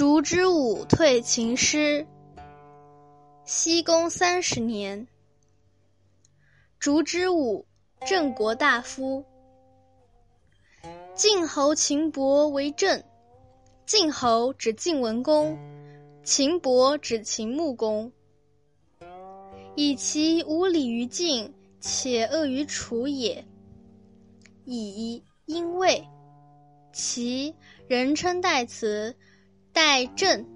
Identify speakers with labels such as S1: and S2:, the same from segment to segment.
S1: 烛之武退秦师。西宫三十年，烛之武，郑国大夫。晋侯秦伯为政。晋侯指晋文公，秦伯指秦穆公。以其无礼于晋，且恶于楚也。以因为其人称代词，代郑。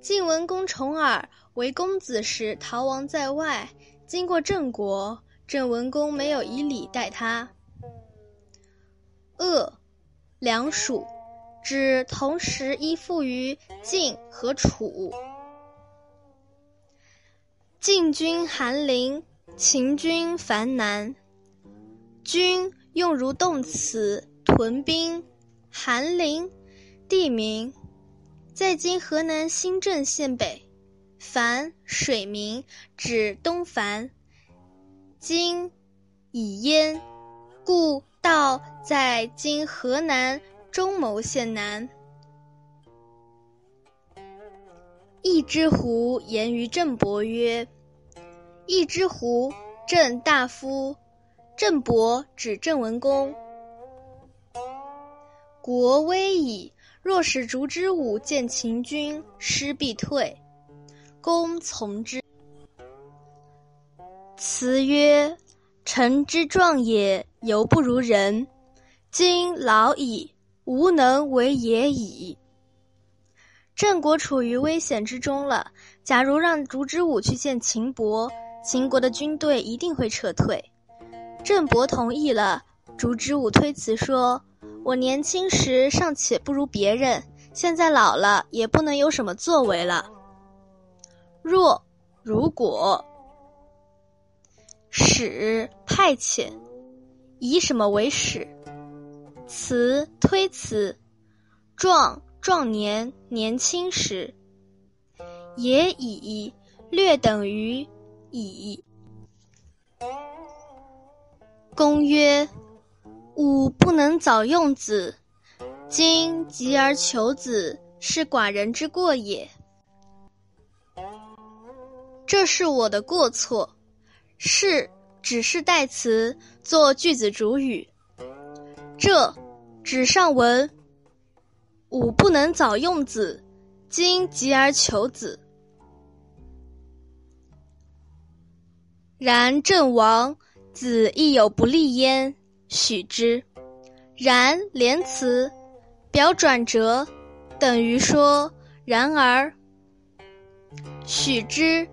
S1: 晋文公重耳为公子时逃亡在外，经过郑国，郑文公没有以礼待他。恶，梁蜀。指同时依附于晋和楚。晋军韩陵，秦军樊南。军用如动词，屯兵。韩陵，地名，在今河南新郑县北。樊，水名，指东樊。今已淹，故道在今河南。中牟县南，一之狐言于郑伯曰：“一之狐，郑大夫。郑伯指郑文公。国危矣，若使烛之武见秦军，师必退。公从之。”辞曰：“臣之壮也，犹不如人。今老矣。”无能为也已。郑国处于危险之中了。假如让烛之武去见秦伯，秦国的军队一定会撤退。郑伯同意了。烛之武推辞说：“我年轻时尚且不如别人，现在老了也不能有什么作为了。若如果使派遣，以什么为使？”辞推辞，壮壮年年轻时，也已略等于已。公曰：吾不能早用子，今急而求子，是寡人之过也。这是我的过错。是只是代词，做句子主语。这，纸上文。吾不能早用子，今急而求子。然郑王子亦有不利焉，许之。然连词，表转折，等于说然而。许之，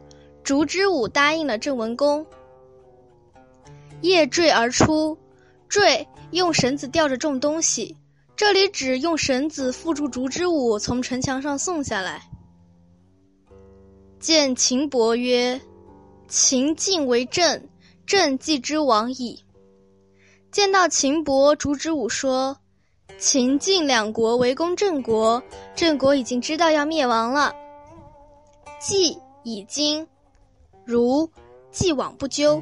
S1: 烛之武答应了郑文公。夜坠而出，坠。用绳子吊着重东西，这里指用绳子缚住烛之武从城墙上送下来。见秦伯曰：“秦晋为郑，郑既之亡矣。”见到秦伯，烛之武说：“秦晋两国围攻郑国，郑国已经知道要灭亡了。既已经，如既往不咎。”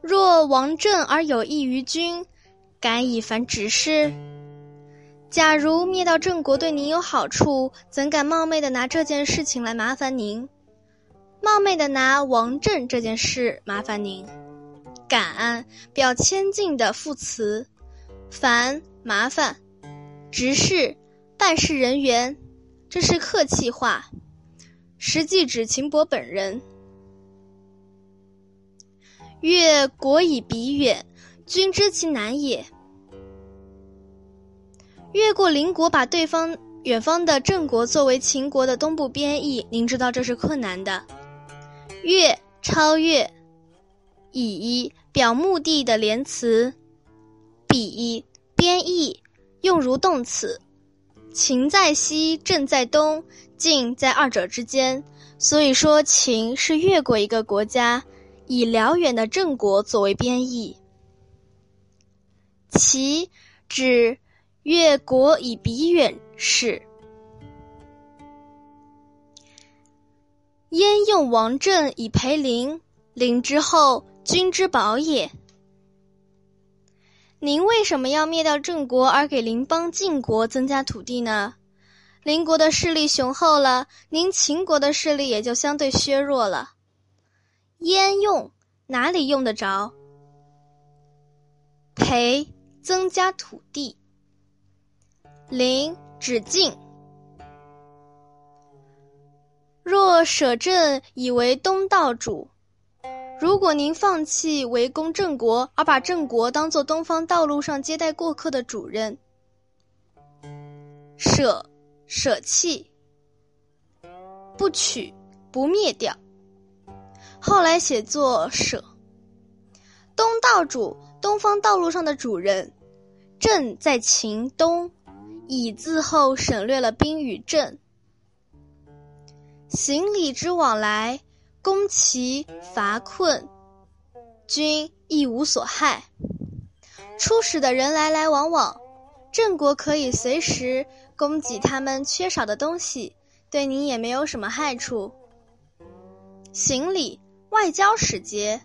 S1: 若王政而有益于君，敢以凡指示？假如灭掉郑国对您有好处，怎敢冒昧的拿这件事情来麻烦您？冒昧的拿王政这件事麻烦您？敢表谦敬的副词，烦麻烦，执事办事人员，这是客气话，实际指秦伯本人。越国以彼远，君知其难也。越过邻国，把对方远方的郑国作为秦国的东部边邑，您知道这是困难的。越超越，以一表目的的连词，彼编译用如动词。秦在西，郑在东，晋在二者之间，所以说秦是越过一个国家。以辽远的郑国作为编译，其指越国以彼远是。焉用王政以陪邻？邻之后，君之宝也。您为什么要灭掉郑国，而给邻邦晋国增加土地呢？邻国的势力雄厚了，您秦国的势力也就相对削弱了。焉用哪里用得着？赔增加土地。邻指晋。若舍朕以为东道主，如果您放弃围攻郑国，而把郑国当做东方道路上接待过客的主人，舍舍弃，不取不灭掉。后来写作舍。东道主，东方道路上的主人，郑在秦东，以字后省略了宾与郑。行礼之往来，攻其伐困，君亦无所害。出使的人来来往往，郑国可以随时供给他们缺少的东西，对你也没有什么害处。行礼，外交使节。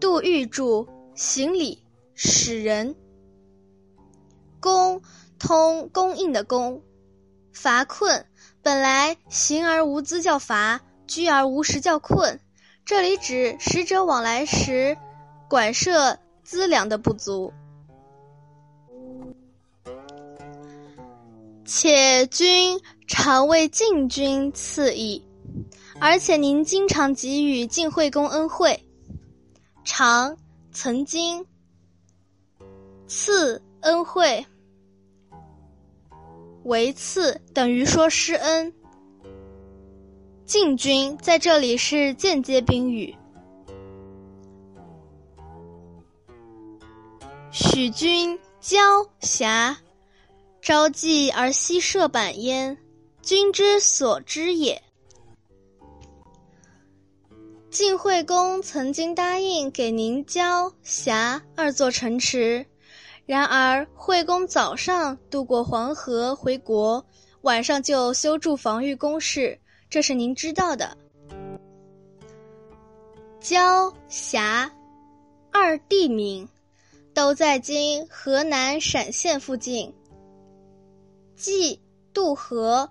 S1: 杜预注：行礼，使人。供，通供应的供。伐困。本来行而无资叫乏，居而无食叫困。这里指使者往来时，管摄资粮的不足。且君常为晋君赐矣，而且您经常给予晋惠公恩惠。常曾经赐恩惠。为赐等于说施恩，晋军在这里是间接宾语。许君交瑕，朝济而夕射板焉，君之所知也。晋惠公曾经答应给您交瑕二座城池。然而，惠公早上渡过黄河回国，晚上就修筑防御工事，这是您知道的。交峡二地名，都在今河南陕县附近。冀渡河，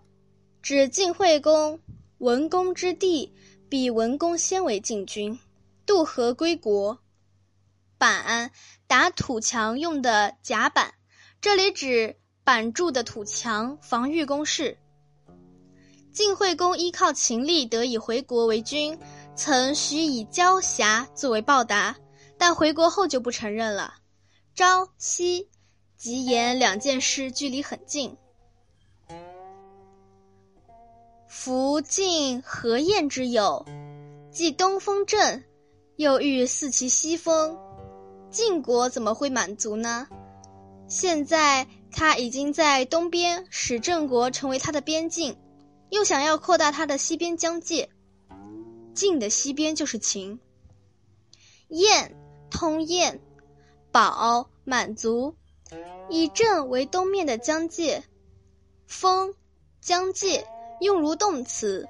S1: 指晋惠公文公之地，比文公先为晋君，渡河归国。板打土墙用的甲板，这里指板筑的土墙，防御工事。晋惠公依靠秦力得以回国为君，曾许以交瑕作为报答，但回国后就不承认了。朝夕，吉言两件事距离很近。福晋何晏之友，既东风正，又欲四其西风。晋国怎么会满足呢？现在他已经在东边使郑国成为他的边境，又想要扩大他的西边疆界。晋的西边就是秦。燕通燕，保满足，以镇为东面的疆界。封疆界用如动词，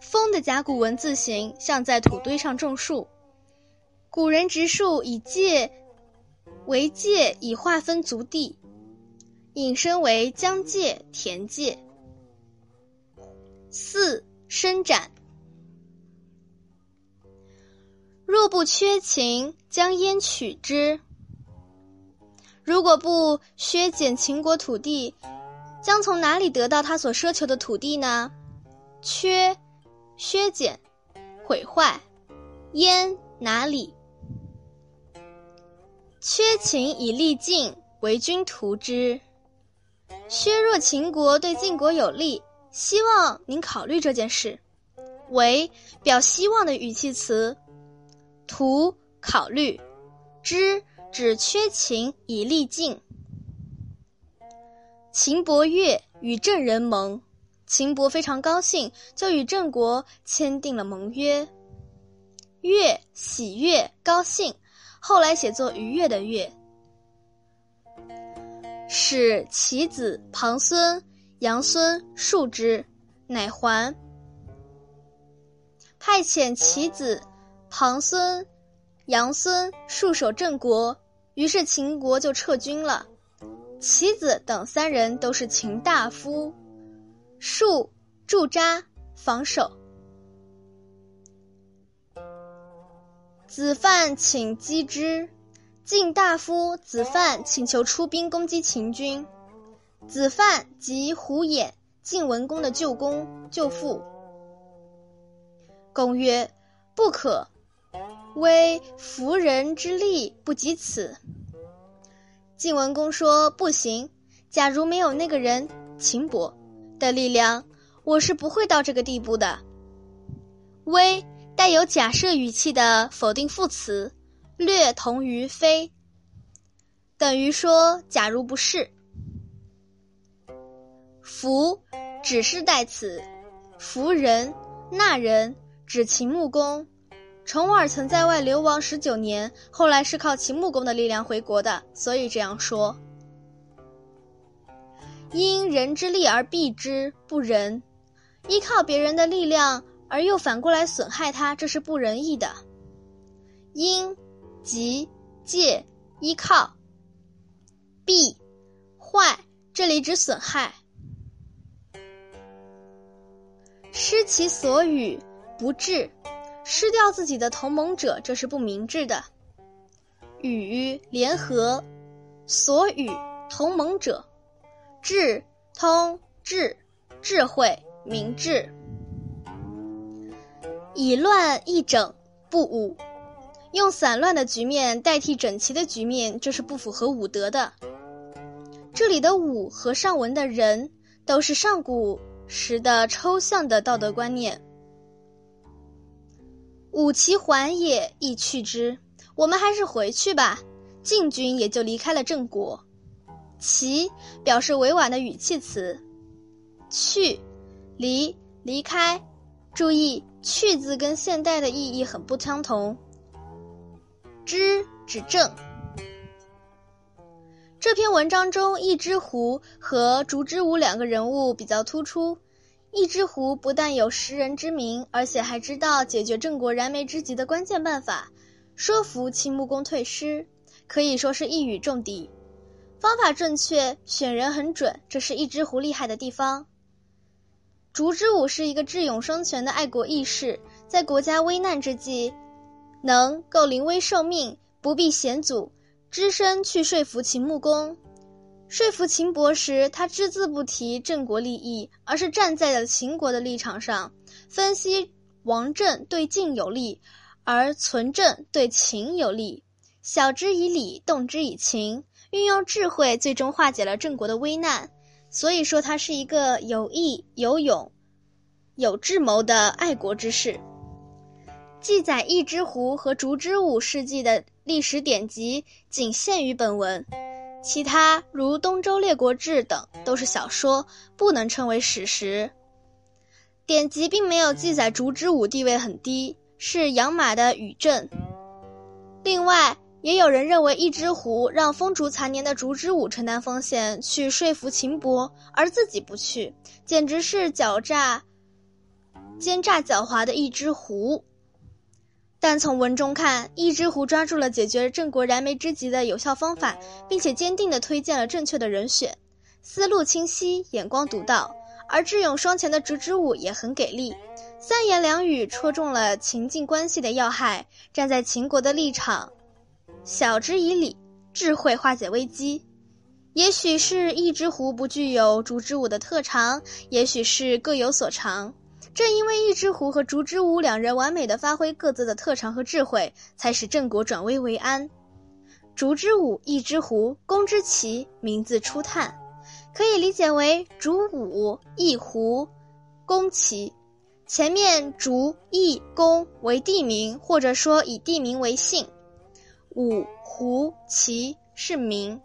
S1: 封的甲骨文字形像在土堆上种树。古人植树以界为界，以划分族地，引申为疆界、田界。四伸展，若不缺秦，将焉取之？如果不削减秦国土地，将从哪里得到他所奢求的土地呢？缺，削减，毁坏，焉哪里？缺秦以利晋，为君图之。削弱秦国对晋国有利，希望您考虑这件事。为表希望的语气词。图考虑，之指缺秦以利晋。秦伯乐与郑人盟，秦伯非常高兴，就与郑国签订了盟约。乐喜悦高兴。后来写作愉悦的悦，使其子庞孙、杨孙庶之，乃还。派遣其子庞孙、杨孙戍守郑国，于是秦国就撤军了。其子等三人都是秦大夫，戍驻扎防守。子范请击之，晋大夫子范请求出兵攻击秦军。子范即胡衍，晋文公的舅公舅父。公曰：“不可，威服人之力不及此。”晋文公说：“不行，假如没有那个人秦伯的力量，我是不会到这个地步的。”微带有假设语气的否定副词，略同于非，等于说“假如不是”。服指示代词，服人、纳人指秦穆公。重耳曾在外流亡十九年，后来是靠秦穆公的力量回国的，所以这样说。因人之力而避之，不仁；依靠别人的力量而又反过来损害他，这是不仁义的。因、即、借、依靠、避、坏，这里指损害。失其所与，不智。失掉自己的同盟者，这是不明智的。与联合，所与同盟者，智通智，智慧明智。以乱易整，不武。用散乱的局面代替整齐的局面，这是不符合武德的。这里的武和上文的仁，都是上古时的抽象的道德观念。武其还也，亦去之。我们还是回去吧。晋军也就离开了郑国。其表示委婉的语气词。去，离，离开。注意，去字跟现代的意义很不相同。之指正。这篇文章中，一只狐和烛之武两个人物比较突出。一只狐不但有识人之明，而且还知道解决郑国燃眉之急的关键办法，说服秦穆公退师，可以说是一语中的。方法正确，选人很准，这是一只狐厉害的地方。烛之武是一个智勇双全的爱国义士，在国家危难之际，能够临危受命，不避险阻，只身去说服秦穆公。说服秦伯时，他只字不提郑国利益，而是站在了秦国的立场上，分析王政对晋有利，而存政对秦有利，晓之以理，动之以情，运用智慧，最终化解了郑国的危难。所以说，他是一个有义、有勇、有智谋的爱国之士。记载义之狐和烛之武事迹的历史典籍仅限于本文。其他如《东周列国志》等都是小说，不能称为史实。典籍并没有记载烛之武地位很低，是养马的羽正。另外，也有人认为一只狐让风烛残年的烛之武承担风险去说服秦伯，而自己不去，简直是狡诈、奸诈狡猾的一只狐。但从文中看，一之狐抓住了解决郑国燃眉之急的有效方法，并且坚定地推荐了正确的人选，思路清晰，眼光独到；而智勇双全的烛之武也很给力，三言两语戳中了秦晋关系的要害，站在秦国的立场，晓之以理，智慧化解危机。也许是一之狐不具有烛之武的特长，也许是各有所长。正因为一只狐和烛之武两人完美的发挥各自的特长和智慧，才使郑国转危为安。烛之武、一只狐，公之奇，名字初探，可以理解为烛武、一狐、公齐。前面烛、一、公为地名，或者说以地名为姓；武、狐、齐是名。